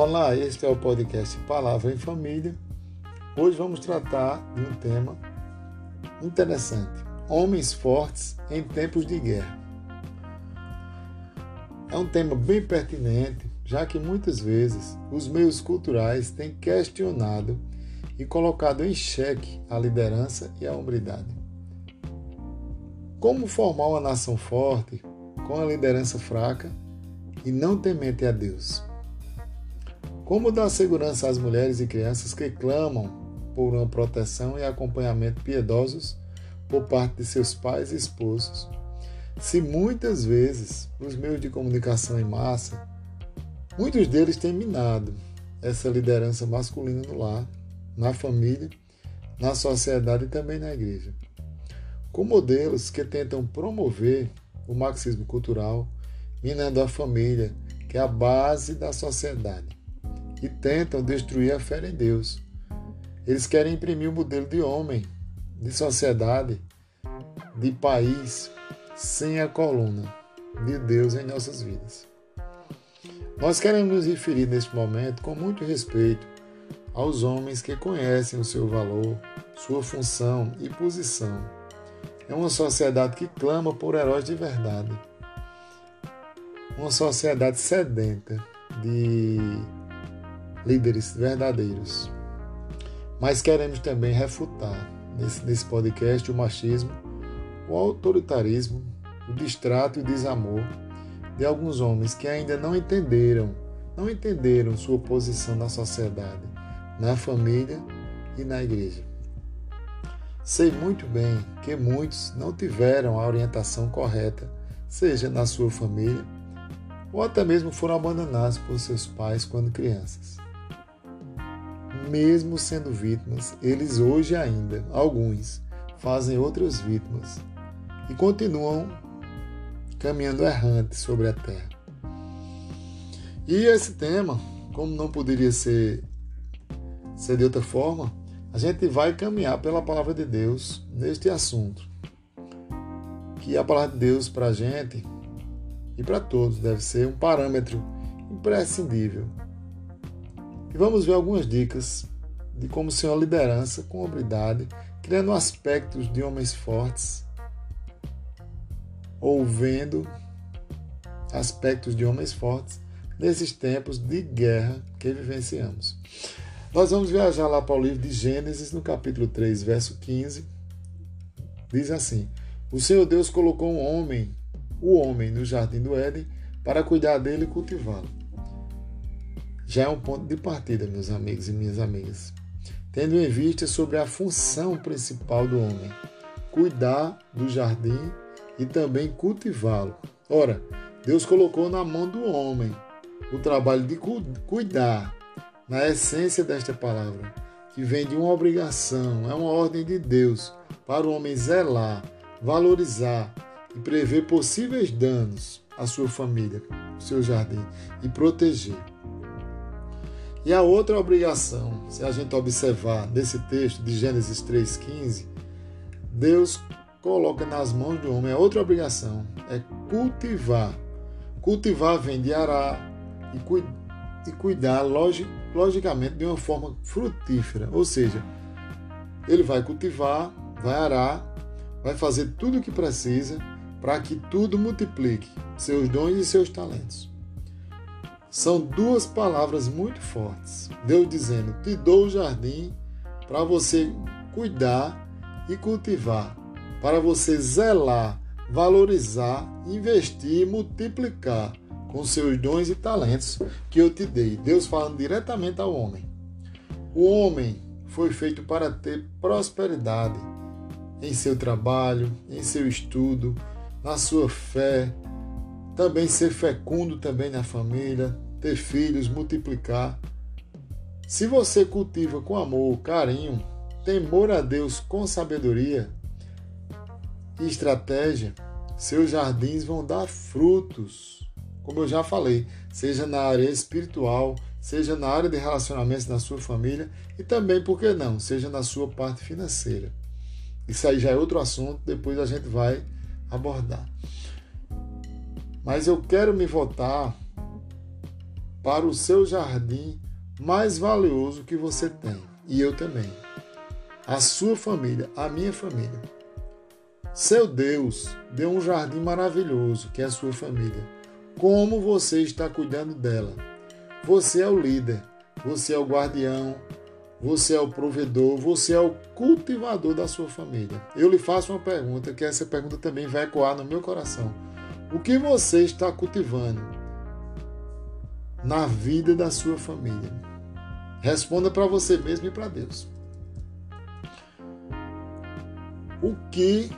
Olá, este é o podcast Palavra em Família. Hoje vamos tratar de um tema interessante: homens fortes em tempos de guerra. É um tema bem pertinente, já que muitas vezes os meios culturais têm questionado e colocado em xeque a liderança e a hombridade. Como formar uma nação forte com a liderança fraca e não temente a Deus? Como dar segurança às mulheres e crianças que clamam por uma proteção e acompanhamento piedosos por parte de seus pais e esposos, se muitas vezes os meios de comunicação em massa, muitos deles têm minado essa liderança masculina no lar, na família, na sociedade e também na igreja, com modelos que tentam promover o marxismo cultural, minando a família, que é a base da sociedade e tentam destruir a fé em Deus. Eles querem imprimir o um modelo de homem, de sociedade, de país, sem a coluna de Deus em nossas vidas. Nós queremos nos referir neste momento com muito respeito aos homens que conhecem o seu valor, sua função e posição. É uma sociedade que clama por heróis de verdade. Uma sociedade sedenta de líderes verdadeiros. Mas queremos também refutar nesse, nesse podcast o machismo, o autoritarismo, o distrato e o desamor de alguns homens que ainda não entenderam, não entenderam sua posição na sociedade, na família e na igreja. Sei muito bem que muitos não tiveram a orientação correta, seja na sua família ou até mesmo foram abandonados por seus pais quando crianças mesmo sendo vítimas, eles hoje ainda, alguns, fazem outras vítimas e continuam caminhando errantes sobre a terra. E esse tema, como não poderia ser, ser de outra forma, a gente vai caminhar pela palavra de Deus neste assunto. Que a palavra de Deus para a gente e para todos deve ser um parâmetro imprescindível e vamos ver algumas dicas de como ser uma liderança com habilidade, criando aspectos de homens fortes, ou vendo aspectos de homens fortes nesses tempos de guerra que vivenciamos. Nós vamos viajar lá para o livro de Gênesis, no capítulo 3, verso 15. Diz assim: O Senhor Deus colocou um homem, o homem, no jardim do Éden, para cuidar dele e cultivá-lo já é um ponto de partida, meus amigos e minhas amigas. Tendo em vista sobre a função principal do homem, cuidar do jardim e também cultivá-lo. Ora, Deus colocou na mão do homem o trabalho de cuidar, na essência desta palavra, que vem de uma obrigação, é uma ordem de Deus para o homem zelar, valorizar e prever possíveis danos à sua família, ao seu jardim e proteger. E a outra obrigação, se a gente observar nesse texto de Gênesis 3,15, Deus coloca nas mãos do homem a outra obrigação, é cultivar. Cultivar vem de arar e, cu e cuidar, logicamente, de uma forma frutífera. Ou seja, ele vai cultivar, vai arar, vai fazer tudo o que precisa para que tudo multiplique seus dons e seus talentos. São duas palavras muito fortes. Deus dizendo: Te dou o jardim para você cuidar e cultivar, para você zelar, valorizar, investir e multiplicar com seus dons e talentos que eu te dei. Deus falando diretamente ao homem. O homem foi feito para ter prosperidade em seu trabalho, em seu estudo, na sua fé, também ser fecundo também na família, ter filhos, multiplicar. Se você cultiva com amor, carinho, temor a Deus com sabedoria e estratégia, seus jardins vão dar frutos. Como eu já falei, seja na área espiritual, seja na área de relacionamentos na sua família e também, por que não, seja na sua parte financeira. Isso aí já é outro assunto, depois a gente vai abordar. Mas eu quero me voltar para o seu jardim mais valioso que você tem, e eu também. A sua família, a minha família. Seu Deus deu um jardim maravilhoso, que é a sua família. Como você está cuidando dela? Você é o líder, você é o guardião, você é o provedor, você é o cultivador da sua família. Eu lhe faço uma pergunta, que essa pergunta também vai ecoar no meu coração. O que você está cultivando na vida da sua família? Responda para você mesmo e para Deus. O que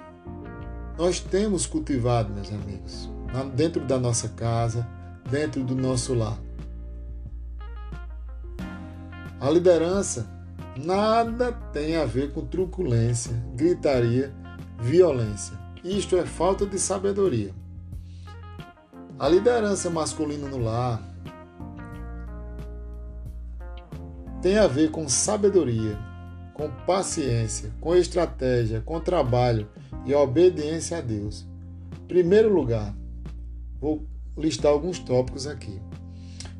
nós temos cultivado, meus amigos, dentro da nossa casa, dentro do nosso lar? A liderança nada tem a ver com truculência, gritaria, violência. Isto é falta de sabedoria. A liderança masculina no lar tem a ver com sabedoria, com paciência, com estratégia, com trabalho e obediência a Deus. Primeiro lugar, vou listar alguns tópicos aqui.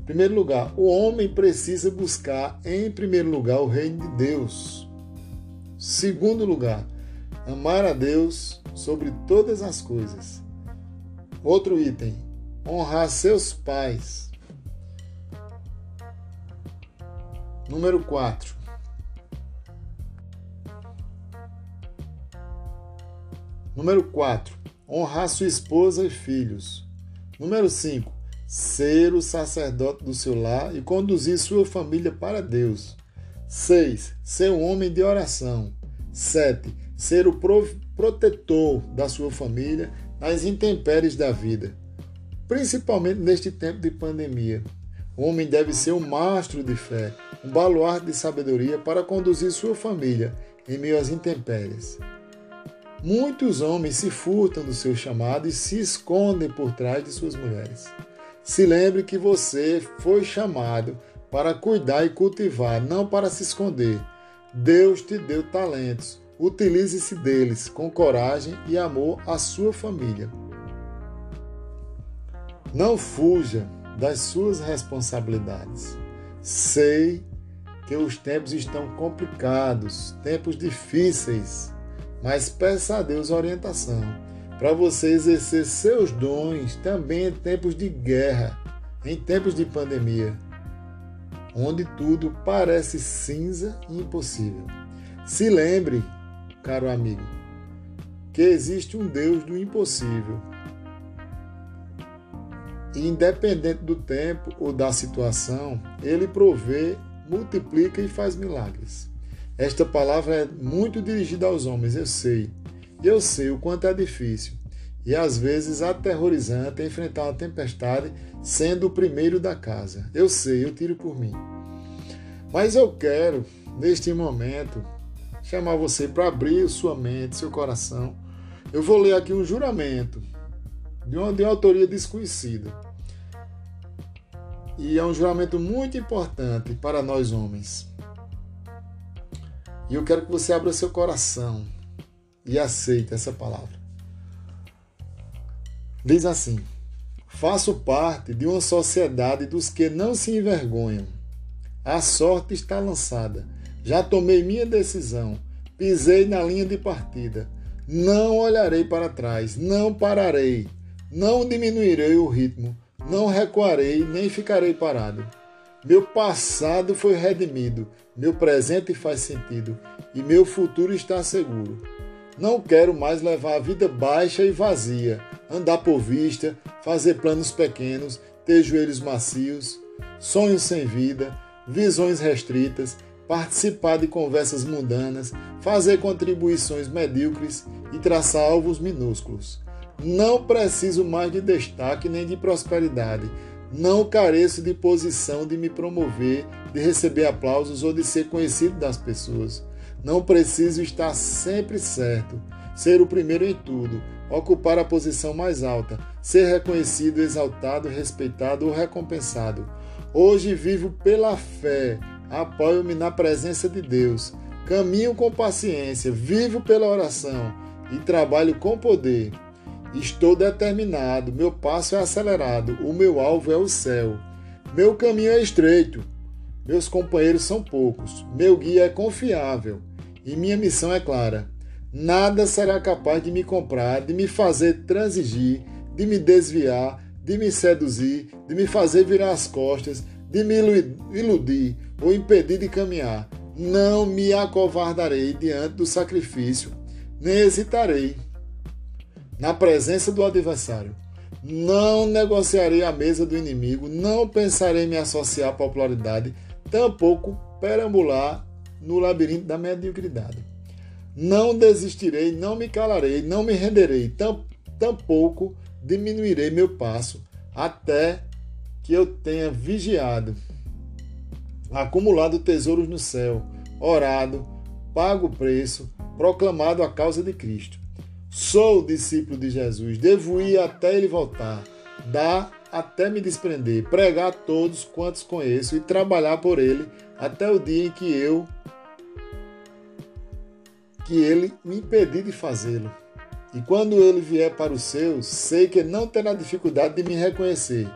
Primeiro lugar, o homem precisa buscar em primeiro lugar o reino de Deus. Segundo lugar, amar a Deus sobre todas as coisas. Outro item, honrar seus pais. Número 4. Número 4. Honrar sua esposa e filhos. Número 5 ser o sacerdote do seu lar e conduzir sua família para Deus. 6. Ser um homem de oração. 7. Ser o protetor da sua família nas intempéries da vida, principalmente neste tempo de pandemia. O homem deve ser um mastro de fé, um baluarte de sabedoria para conduzir sua família em meio às intempéries. Muitos homens se furtam do seu chamado e se escondem por trás de suas mulheres. Se lembre que você foi chamado para cuidar e cultivar, não para se esconder. Deus te deu talentos. Utilize-se deles com coragem e amor à sua família. Não fuja das suas responsabilidades. Sei que os tempos estão complicados, tempos difíceis, mas peça a Deus orientação para você exercer seus dons também em tempos de guerra, em tempos de pandemia, onde tudo parece cinza e impossível. Se lembre, caro amigo, que existe um Deus do impossível. E independente do tempo ou da situação, ele provê, multiplica e faz milagres. Esta palavra é muito dirigida aos homens, eu sei eu sei o quanto é difícil e às vezes aterrorizante enfrentar uma tempestade sendo o primeiro da casa. Eu sei, eu tiro por mim. Mas eu quero, neste momento, chamar você para abrir sua mente, seu coração. Eu vou ler aqui um juramento de uma, de uma autoria desconhecida. E é um juramento muito importante para nós homens. E eu quero que você abra seu coração e aceita essa palavra. Diz assim: Faço parte de uma sociedade dos que não se envergonham. A sorte está lançada. Já tomei minha decisão. Pisei na linha de partida. Não olharei para trás. Não pararei. Não diminuirei o ritmo. Não recuarei nem ficarei parado. Meu passado foi redimido. Meu presente faz sentido. E meu futuro está seguro. Não quero mais levar a vida baixa e vazia, andar por vista, fazer planos pequenos, ter joelhos macios, sonhos sem vida, visões restritas, participar de conversas mundanas, fazer contribuições medíocres e traçar alvos minúsculos. Não preciso mais de destaque nem de prosperidade. Não careço de posição de me promover, de receber aplausos ou de ser conhecido das pessoas. Não preciso estar sempre certo, ser o primeiro em tudo, ocupar a posição mais alta, ser reconhecido, exaltado, respeitado ou recompensado. Hoje vivo pela fé, apoio-me na presença de Deus, caminho com paciência, vivo pela oração e trabalho com poder. Estou determinado, meu passo é acelerado, o meu alvo é o céu. Meu caminho é estreito, meus companheiros são poucos, meu guia é confiável e minha missão é clara. Nada será capaz de me comprar, de me fazer transigir, de me desviar, de me seduzir, de me fazer virar as costas, de me iludir ou impedir de caminhar. Não me acovardarei diante do sacrifício, nem hesitarei na presença do adversário. Não negociarei a mesa do inimigo, não pensarei em me associar à popularidade, tampouco perambular no labirinto da mediocridade. Não desistirei, não me calarei, não me renderei, tampouco diminuirei meu passo até que eu tenha vigiado, acumulado tesouros no céu, orado, pago o preço, proclamado a causa de Cristo. Sou discípulo de Jesus, devo ir até ele voltar, dar até me desprender, pregar a todos quantos conheço e trabalhar por ele até o dia em que eu que ele me impedir de fazê-lo. E quando ele vier para os seus, sei que não terá dificuldade de me reconhecer.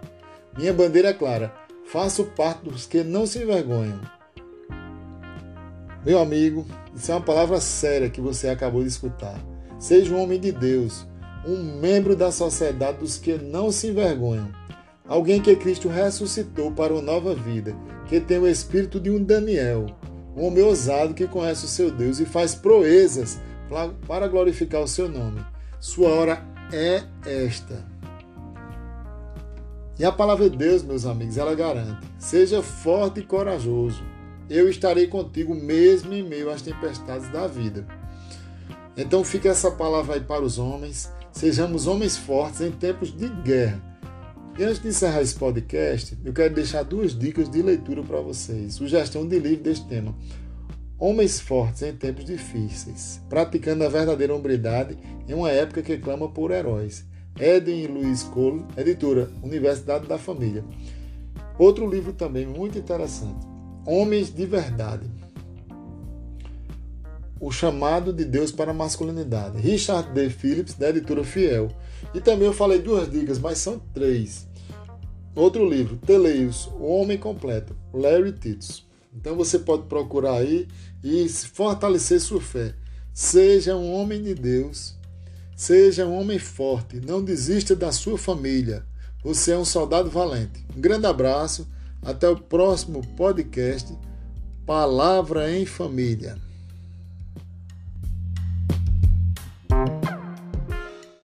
Minha bandeira é clara: faço parte dos que não se envergonham. Meu amigo, isso é uma palavra séria que você acabou de escutar. Seja um homem de Deus, um membro da sociedade dos que não se envergonham. Alguém que Cristo ressuscitou para uma nova vida, que tem o espírito de um Daniel, um homem ousado que conhece o seu Deus e faz proezas para glorificar o seu nome. Sua hora é esta. E a palavra de Deus, meus amigos, ela garante: seja forte e corajoso. Eu estarei contigo mesmo em meio às tempestades da vida. Então fica essa palavra aí para os homens. Sejamos homens fortes em tempos de guerra e antes de encerrar esse podcast, eu quero deixar duas dicas de leitura para vocês. Sugestão de livro deste tema. Homens fortes em tempos difíceis, praticando a verdadeira hombridade em uma época que clama por heróis. Eden Luiz Cole, editora Universidade da Família. Outro livro também muito interessante. Homens de Verdade. O chamado de Deus para a masculinidade. Richard D. Phillips, da editora Fiel. E também eu falei duas dicas, mas são três. Outro livro, Teleios, O Homem Completo, Larry Titus. Então você pode procurar aí e fortalecer sua fé. Seja um homem de Deus, seja um homem forte, não desista da sua família. Você é um soldado valente. Um grande abraço, até o próximo podcast Palavra em Família.